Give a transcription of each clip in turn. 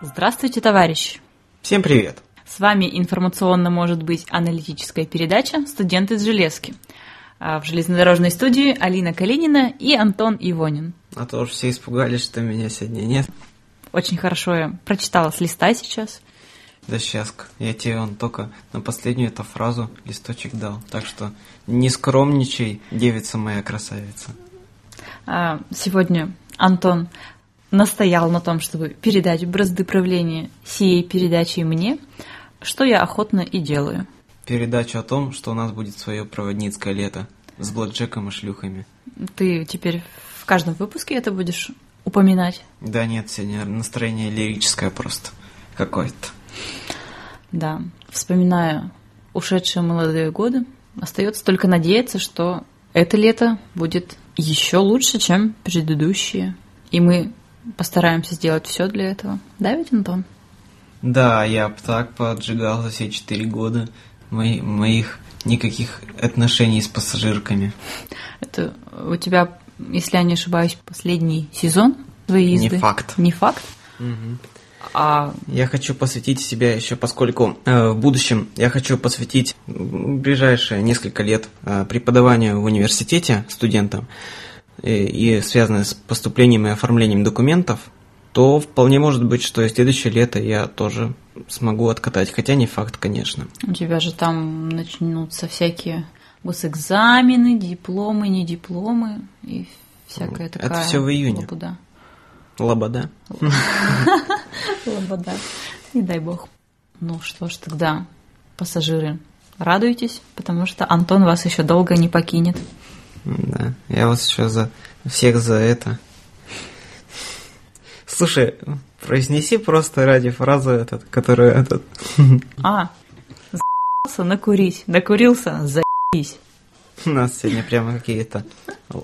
Здравствуйте, товарищи! Всем привет! С вами информационно может быть аналитическая передача «Студенты из железки». А в железнодорожной студии Алина Калинина и Антон Ивонин. А то уж все испугались, что меня сегодня нет. Очень хорошо я прочитала с листа сейчас. Да сейчас, я тебе он только на последнюю эту фразу листочек дал. Так что не скромничай, девица моя красавица. А, сегодня Антон настоял на том, чтобы передать бразды правления сией передачей мне, что я охотно и делаю. Передачу о том, что у нас будет свое проводницкое лето с блэкджеком и шлюхами. Ты теперь в каждом выпуске это будешь упоминать? Да нет, сегодня настроение лирическое просто какое-то. Да, вспоминая ушедшие молодые годы, остается только надеяться, что это лето будет еще лучше, чем предыдущие. И мы постараемся сделать все для этого. Да, ведь, Антон? Да, я так поджигал за все четыре года мои, моих никаких отношений с пассажирками. Это у тебя, если я не ошибаюсь, последний сезон твоей езды? Не факт. Не факт? Угу. А... Я хочу посвятить себя еще, поскольку э, в будущем я хочу посвятить ближайшие несколько лет э, преподаванию в университете студентам и, связанное с поступлением и оформлением документов, то вполне может быть, что и следующее лето я тоже смогу откатать, хотя не факт, конечно. У тебя же там начнутся всякие госэкзамены, дипломы, не дипломы и всякая такая Это все в июне. Лабуда. Лобода. Лобода. Не дай бог. Ну что ж тогда, пассажиры, радуйтесь, потому что Антон вас еще долго не покинет. Да, я вас еще за всех за это. Слушай, произнеси просто ради фразу этот, которую этот. А, за***ся, накурись, накурился, за***ись. У нас сегодня прямо какие-то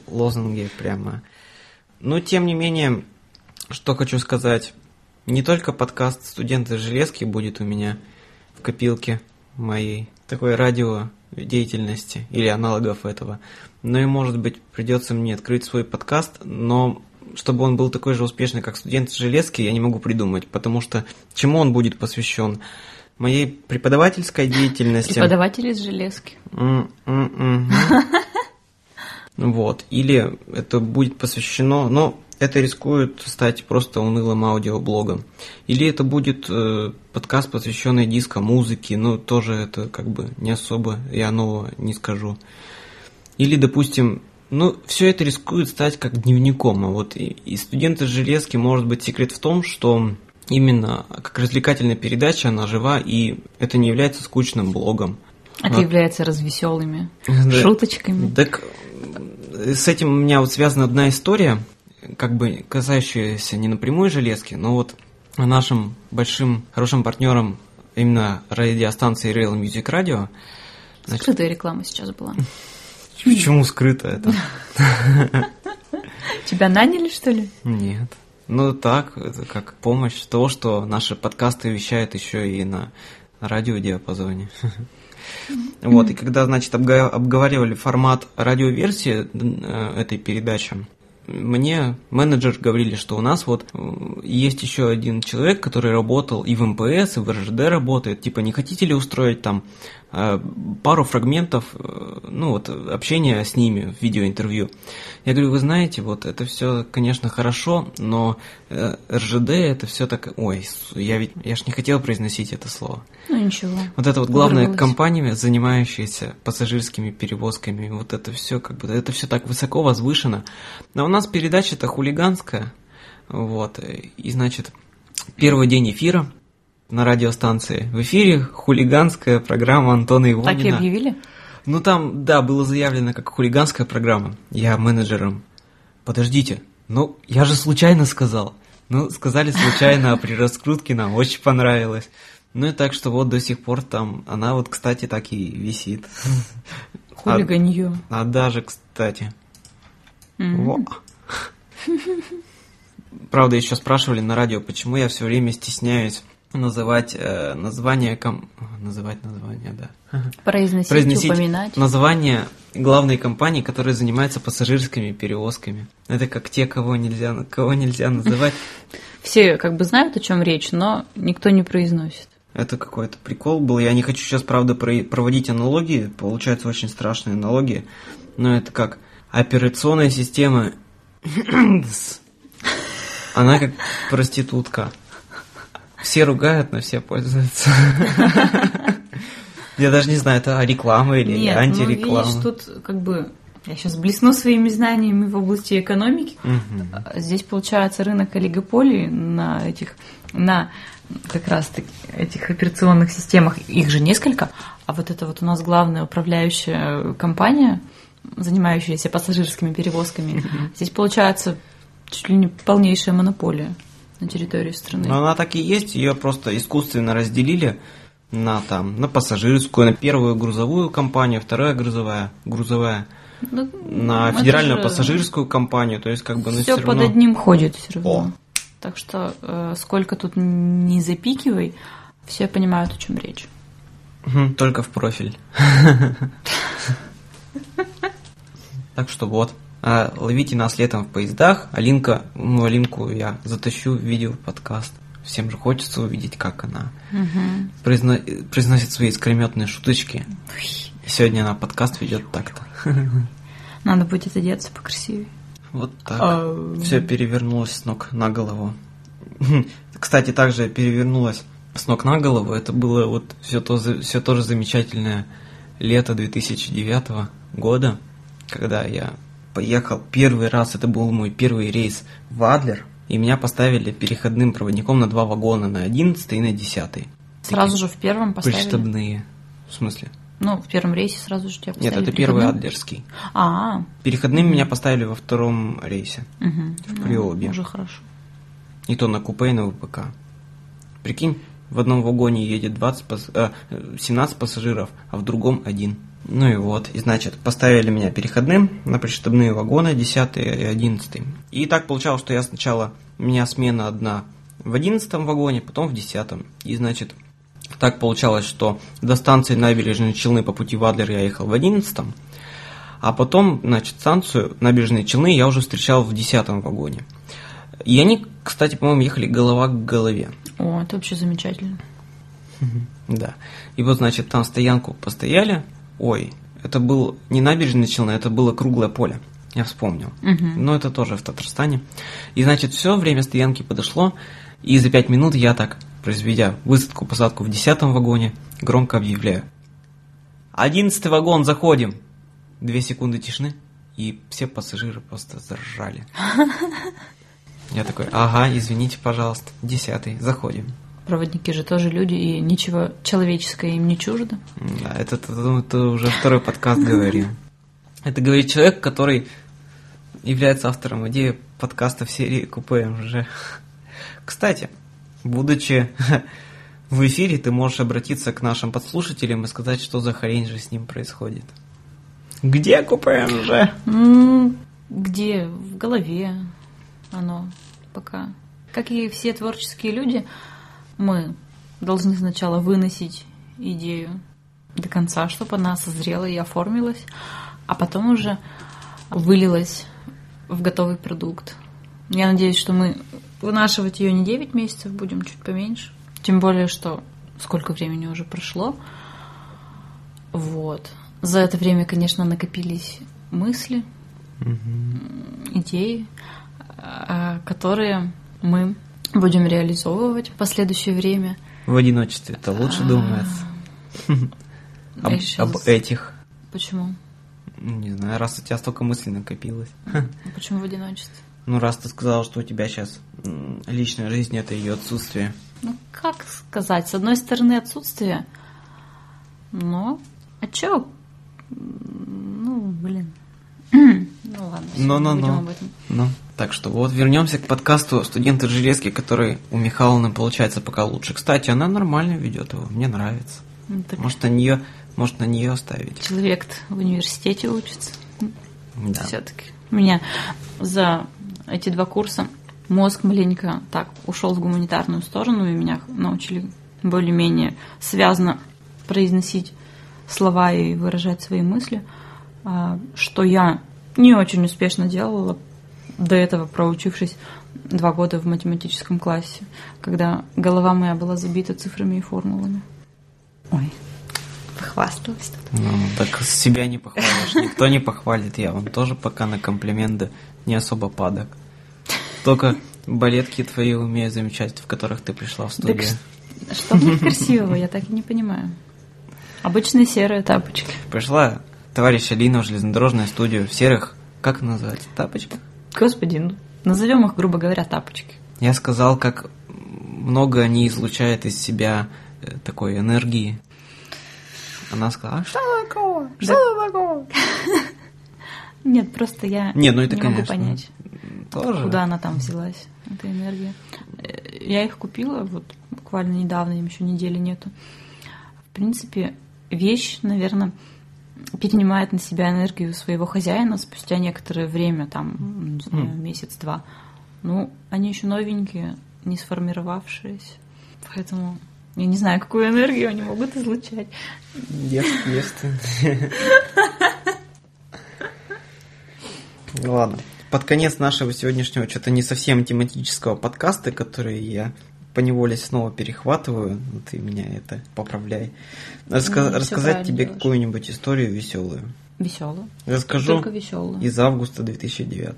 лозунги прямо. Но тем не менее, что хочу сказать. Не только подкаст «Студенты железки» будет у меня в копилке моей такой радио деятельности или аналогов этого, но и, может быть, придется мне открыть свой подкаст, но чтобы он был такой же успешный, как «Студенты железки», я не могу придумать, потому что чему он будет посвящен? Моей преподавательской деятельности. Преподаватель из железки. Вот. Или это будет посвящено, но это рискует стать просто унылым аудиоблогом. Или это будет э, подкаст, посвященный диско-музыке, но тоже это как бы не особо, я нового не скажу. Или, допустим, ну, все это рискует стать как дневником. А вот и, и студенты железки, может быть, секрет в том, что именно как развлекательная передача, она жива, и это не является скучным блогом. Это вот. является развеселыми да, шуточками. Так с этим у меня вот связана одна история – как бы касающиеся не напрямую железки, но вот нашим большим хорошим партнером именно радиостанции Rail Music Radio. Значит, Скрытая реклама сейчас была. Почему скрыто это? Тебя наняли, что ли? Нет. Ну так, это как помощь того, что наши подкасты вещают еще и на радиодиапазоне. Вот, и когда, значит, обговаривали формат радиоверсии э, этой передачи, мне менеджер говорили, что у нас вот э, есть еще один человек, который работал и в МПС, и в РЖД работает. Типа, не хотите ли устроить там э, пару фрагментов, э, ну вот, общения с ними в видеоинтервью? Я говорю, вы знаете, вот это все, конечно, хорошо, но РЖД это все так... Ой, я ведь, я ж не хотел произносить это слово. Ну ничего. Вот это вот главная компания, занимающаяся пассажирскими перевозками, вот это все как бы, это все так высоко возвышено. Но у нас передача-то хулиганская, вот, и значит, первый день эфира на радиостанции. В эфире хулиганская программа Антона Ивонина. Так и объявили? Ну там, да, было заявлено как хулиганская программа. Я менеджером. Подождите, ну я же случайно сказал. Ну, сказали случайно, а при раскрутке нам очень понравилось. Ну и так что вот до сих пор там, она вот, кстати, так и висит. Хулиганье. А, а даже, кстати. Mm-hmm. Правда, еще спрашивали на радио, почему я все время стесняюсь называть э, название ком... называть название, да. Произносить, Произносить упоминать. название главной компании, которая занимается пассажирскими перевозками. Это как те, кого нельзя, кого нельзя называть. Все как бы знают, о чем речь, но никто не произносит. Это какой-то прикол был. Я не хочу сейчас, правда, проводить аналогии. Получаются очень страшные аналогии. Но это как операционная система. Она как проститутка. Все ругают, но все пользуются. Я даже не знаю, это реклама или Нет, антиреклама. Ну, видишь, тут как бы я сейчас блесну своими знаниями в области экономики. Угу. Здесь получается рынок олигополии на этих на как раз таки этих операционных системах, их же несколько, а вот это вот у нас главная управляющая компания, занимающаяся пассажирскими перевозками, здесь получается чуть ли не полнейшая монополия на территории страны. Но она так и есть, ее просто искусственно разделили на там на пассажирскую, на первую грузовую компанию, вторая грузовая, грузовая, ну, на федеральную же... пассажирскую компанию, то есть как бы все, все под равно... одним ходит все равно. О. Так что э, сколько тут не запикивай, все понимают, о чем речь. Только в профиль. Так что вот. А, ловите нас летом в поездах. Алинка, ну, Алинку я затащу в видео подкаст. Всем же хочется увидеть, как она угу. произно... произносит свои искрометные шуточки. Сегодня она подкаст ведет так-то. Надо будет одеться покрасивее. Вот так. А... Все перевернулось с ног на голову. Кстати, также перевернулось с ног на голову. Это было вот все то, все тоже замечательное лето 2009 года, когда я поехал первый раз, это был мой первый рейс в Адлер, и меня поставили переходным проводником на два вагона, на 11 и на 10. Сразу Такие же в первом поставили? Штабные. В смысле? Ну, в первом рейсе сразу же тебя поставили. Нет, это первый адлерский. А, -а, -а. Переходным меня поставили во втором рейсе. Угу. В Приобе. Ну, уже хорошо. И то на купе и на ВПК. Прикинь, в одном вагоне едет 20 пас... э, 17 пассажиров, а в другом один. Ну и вот, и значит, поставили меня переходным на приштабные вагоны 10 и 11. И так получалось, что я сначала, у меня смена одна в 11 вагоне, потом в 10. И значит, так получалось, что до станции набережной Челны по пути в Адлер я ехал в 11 а потом, значит, станцию набережной Челны я уже встречал в 10 вагоне. И они, кстати, по-моему, ехали голова к голове. О, это вообще замечательно. Да. И вот, значит, там стоянку постояли, Ой, это был не набережный Челны, это было круглое поле. Я вспомнил. Угу. Но это тоже в Татарстане. И значит, все время стоянки подошло, и за пять минут я так, произведя высадку-посадку в десятом вагоне, громко объявляю. Одиннадцатый вагон, заходим! Две секунды тишины, и все пассажиры просто заржали. Я такой, ага, извините, пожалуйста, десятый, заходим. Проводники же тоже люди, и ничего человеческое им не чуждо. Да, это, это, это уже второй подкаст говорим. Это говорит человек, который является автором идеи подкаста в серии Купе. Кстати, будучи в эфире, ты можешь обратиться к нашим подслушателям и сказать, что за хрень же с ним происходит. Где Купе? Где? В голове оно пока. Как и все творческие люди, мы должны сначала выносить идею до конца, чтобы она созрела и оформилась, а потом уже вылилась в готовый продукт. Я надеюсь, что мы вынашивать ее не 9 месяцев будем, чуть поменьше. Тем более, что сколько времени уже прошло. Вот. За это время, конечно, накопились мысли, угу. идеи, которые мы будем реализовывать в последующее время. В одиночестве это лучше а. думается. Об, об этих. Почему? Не знаю, раз у тебя столько мыслей накопилось. Почему в одиночестве? Ну, раз ты сказал, что у тебя сейчас личная жизнь это ее отсутствие. Ну, как сказать? С одной стороны, отсутствие. Но. А чё? Ну, блин. Ну ладно, но, но, но. Но. Так что вот вернемся к подкасту студента Железки, который у Михайловны получается пока лучше. Кстати, она нормально ведет его, мне нравится. Ну, так... Может, на нее, может, на нее оставить. Человек в университете учится. Да. Все-таки. У меня за эти два курса мозг маленько так ушел в гуманитарную сторону, и меня научили более-менее связано произносить слова и выражать свои мысли, а, что я не очень успешно делала до этого проучившись два года в математическом классе, когда голова моя была забита цифрами и формулами. Ой, похвасталась тут. Ну, так себя не похвалишь, никто не похвалит. Я вам тоже пока на комплименты не особо падок. Только балетки твои умею замечать, в которых ты пришла в студию. Так что них красивого, я так и не понимаю. Обычные серые тапочки. Пришла товарищ Алина в железнодорожную студию в серых, как называется, тапочках? Господи, ну, назовем их, грубо говоря, тапочки. Я сказал, как много они излучают из себя э, такой энергии. Она сказала, а что такое? Что Да. такое? Нет, просто я Не, ну это, не могу конечно, понять, Тоже. куда она там взялась, эта энергия. Э, Я их купила вот буквально недавно, им еще недели нету. В принципе, вещь, наверное, перенимает на себя энергию своего хозяина спустя некоторое время, там, не знаю, Мгм. месяц-два. Ну, они еще новенькие, не сформировавшиеся. Поэтому я не знаю, какую энергию они могут излучать. Дев- девственный. Ладно. Под конец нашего сегодняшнего, что-то не совсем тематического подкаста, который я поневоле снова перехватываю, ну, ты меня это поправляй. Раска- Ну, рассказать тебе делаешь. какую-нибудь историю веселую. Веселую. Расскажу Только веселую. из августа 2009.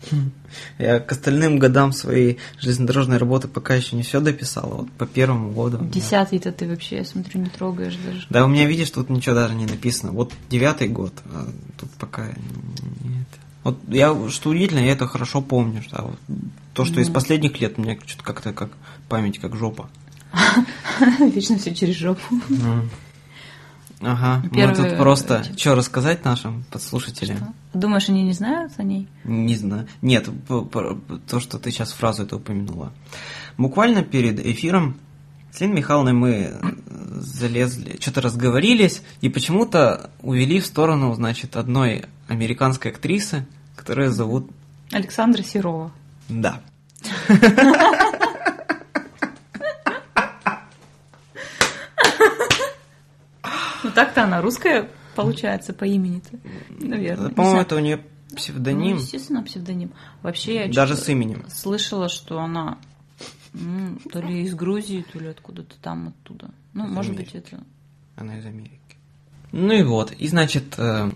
Я к остальным годам своей железнодорожной работы пока еще не все дописала. Вот по первому году. Десятый-то ты вообще, я смотрю, не трогаешь даже. Да, у меня, видишь, тут ничего даже не написано. Вот девятый год, а тут пока нет. Вот я, что удивительно, я это хорошо помню. что, вот то, что из Ну. последних лет, у меня что-то как-то как память, как жопа. Вечно все через жопу. Ага, мы Первые, тут просто... эти- Что рассказать нашим подслушателям? Думаешь, они не знают о ней? Не знаю. Нет, то, что ты сейчас фразу это упомянула. Буквально перед эфиром с Леной Михайловной мы э, залезли, что-то разговорились, и почему-то увели в сторону, значит, одной американской актрисы, которая зовут... Александра Серова. Да. Ну так-то она русская, получается, по имени-то. Наверное. По-моему, это у нее Ну, псевдоним, естественно, псевдоним. Вообще я даже с именем. слышала, что она то ли из Грузии, то ли откуда-то там, оттуда. Ну, Из может Америки. быть, это... Она из Америки. Ну и вот. И значит, э,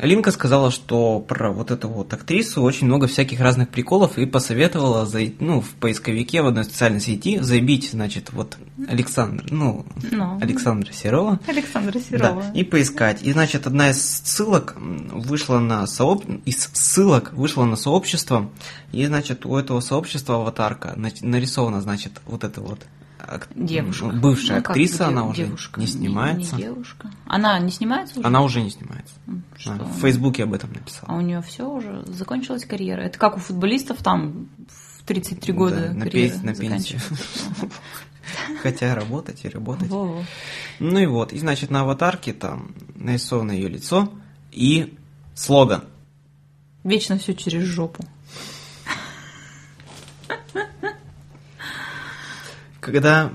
Алинка сказала, что про вот эту вот актрису очень много всяких разных приколов и посоветовала зай- ну, в поисковике в одной социальной сети забить, значит, вот Александр, ну, Ну, Александра Серова. Александра Да, Серова. и поискать. И, значит, одна из ссылок вышла на сооб... из ссылок вышла на сообщество, и, значит, у этого сообщества аватарка нарисована, значит, вот эта вот ак- Девушка. бывшая Ну, актриса, дев- она уже девушка. не снимается. Не, девушка. Она не снимается уже? Она уже не снимается. Что? Она в Фейсбуке об этом написала. А у нее все уже закончилась карьера. Это как у футболистов там в 33 года Да, на карьера пен- на пенсию. Хотя работать и работать. Ну и вот. И значит, на аватарке там нарисовано ее лицо и слоган. Вечно все через жопу. Когда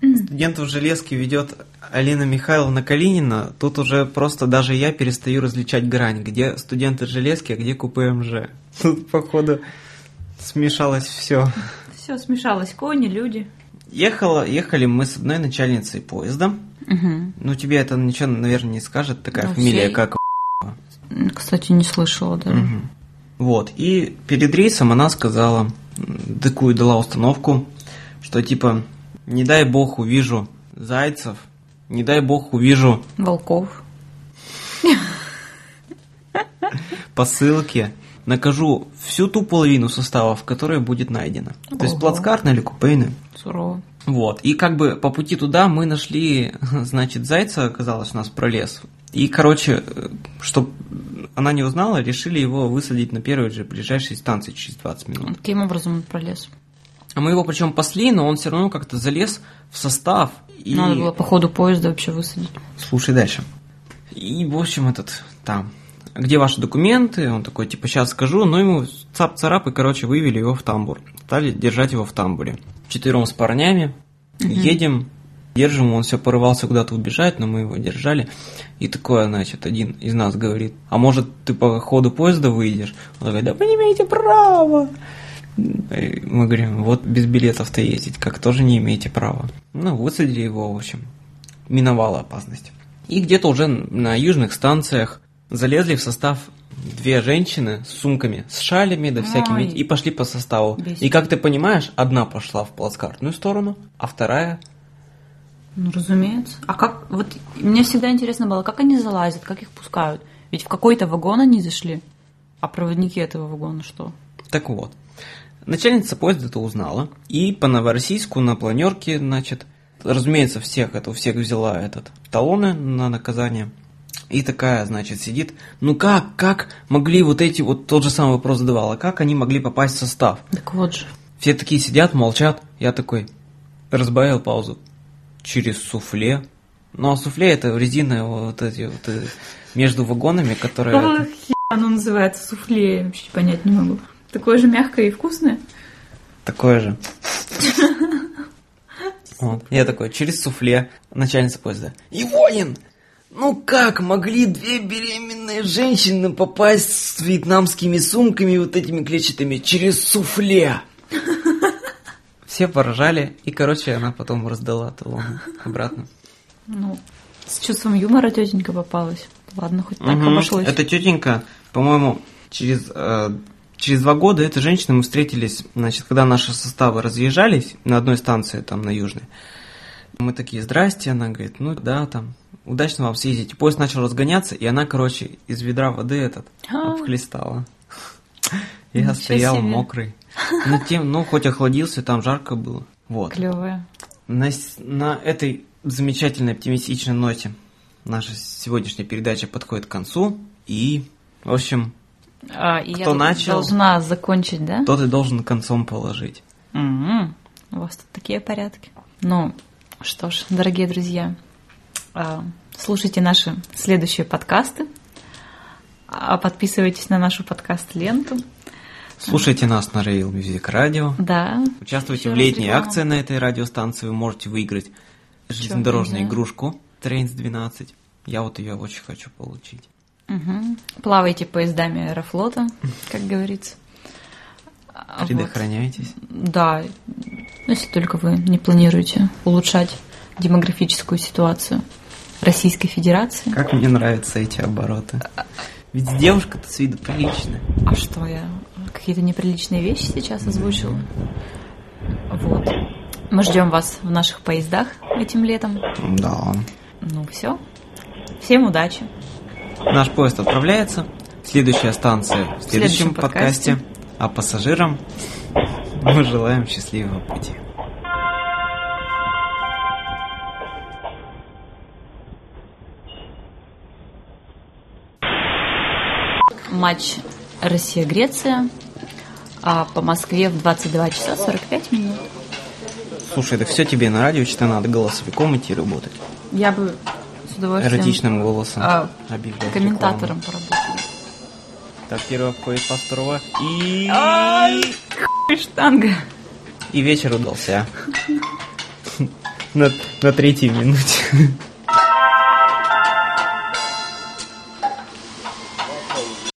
студентов железки ведет Алина Михайловна Калинина, тут уже просто даже я перестаю различать грань, где студенты железки, а где купе МЖ. Тут, походу, смешалось все. Все смешалось. Кони, люди. Ехала, ехали мы с одной начальницей поезда. Мгм. Ну, тебе это ничего, наверное, не скажет, такая Ну, фамилия, все- как... Кстати, не слышала даже. Мгм. Вот, и перед рейсом она сказала, такую дала установку, что типа, не дай бог увижу зайцев, не дай бог увижу Волков. посылки, накажу всю ту половину составов, которая будет найдена. То есть плацкартные или купейные. Сурово. Вот, и как бы по пути туда мы нашли, значит, зайца, оказалось, у нас пролез. И, короче, чтобы она не узнала, решили его высадить на первой же ближайшей станции через 20 минут. Каким образом он пролез? А мы его причем пасли, но он все равно как-то залез в состав. И... Надо было по ходу поезда вообще высадить. Слушай дальше. И, в общем, этот там. Где ваши документы? Он такой, типа, сейчас скажу. Но ему цап-царап, и, короче, вывели его в тамбур. Стали держать его в тамбуре. Четвером с парнями. Едем. Держим, он все порывался куда-то убежать, но мы его держали. И такое, значит, один из нас говорит, а может ты по ходу поезда выйдешь? Он говорит, да вы не имеете права. Мы говорим, вот без билетов-то ездить, как тоже не имеете права. Ну, высадили его, в общем, миновала опасность. И где-то уже на южных станциях залезли в состав две женщины с сумками, с шалями, да всякими, Ой. и пошли по составу. Бесит. И как ты понимаешь, одна пошла в плацкартную сторону, а вторая... Ну, разумеется. А как, вот мне всегда интересно было, как они залазят, как их пускают? Ведь в какой-то вагон они зашли, а проводники этого вагона что? Так вот, начальница поезда это узнала, и по Новороссийску на планерке, значит, разумеется, всех это, у всех взяла этот талоны на наказание. И такая, значит, сидит, ну как, как могли вот эти, вот тот же самый вопрос задавала, как они могли попасть в состав? Так вот же. Все такие сидят, молчат. Я такой разбавил паузу. Через суфле. Ну, а суфле это резина вот эти вот э, между вагонами, которые... Оно называется суфле, я вообще понять не могу. Такое же мягкое и вкусное? Такое же. Вот. Я такой, через суфле, начальница поезда. Ивонин! Ну как могли две беременные женщины попасть с вьетнамскими сумками вот этими клетчатыми через суфле? Все поражали, и, короче, она потом раздала талон обратно. Ну, с чувством юмора тетенька попалась. Ладно, хоть так Мгм. обошлось. Эта тетенька, по-моему, через, э, через два года этой женщиной мы встретились, значит, когда наши составы разъезжались на одной станции, там, на Южной. Мы такие, здрасте, она говорит, ну да, там, удачно вам съездить. Поезд начал разгоняться, и она, короче, из ведра воды этот А. обхлестала. Я стоял мокрый. Ну, тем, ну, хоть охладился, там жарко было. Вот. Клевая. На, на этой замечательной оптимистичной ноте наша сегодняшняя передача подходит к концу. И, в общем, А, и Кто я начал? должна закончить, да? тот и должен концом положить. М, У вас тут такие порядки. Ну, что ж, дорогие друзья, а, слушайте наши следующие подкасты, а подписывайтесь на нашу подкаст-ленту. Слушайте нас на Rail Music Radio. Да. Участвуйте в летней реклама. акции на этой радиостанции. Вы можете выиграть железнодорожную игрушку Trains 12. Я вот ее очень хочу получить. Мгм. Плавайте поездами аэрофлота, как говорится. А, вот. Предохраняйтесь. Да, если только вы не планируете улучшать демографическую ситуацию Российской Федерации. Как мне нравятся эти обороты. Ведь девушка-то с виду приличная. А что я какие-то неприличные вещи сейчас озвучила? Вот. Мы ждем вас в наших поездах этим летом. Да. Ну все. Всем удачи. Наш поезд отправляется. Следующая станция в следующем, следующем подкасте. подкасте. А пассажирам мы желаем счастливого пути. Матч Россия-Греция. А по Москве в 22 часа 45 минут. Слушай, так все тебе на радио что надо голосовиком идти работать. Я бы с удовольствием Эротичным голосом а, комментатором рекламу. поработала. Так, первого входит второго. И... Штанга. И вечер удался. На, на третьей минуте.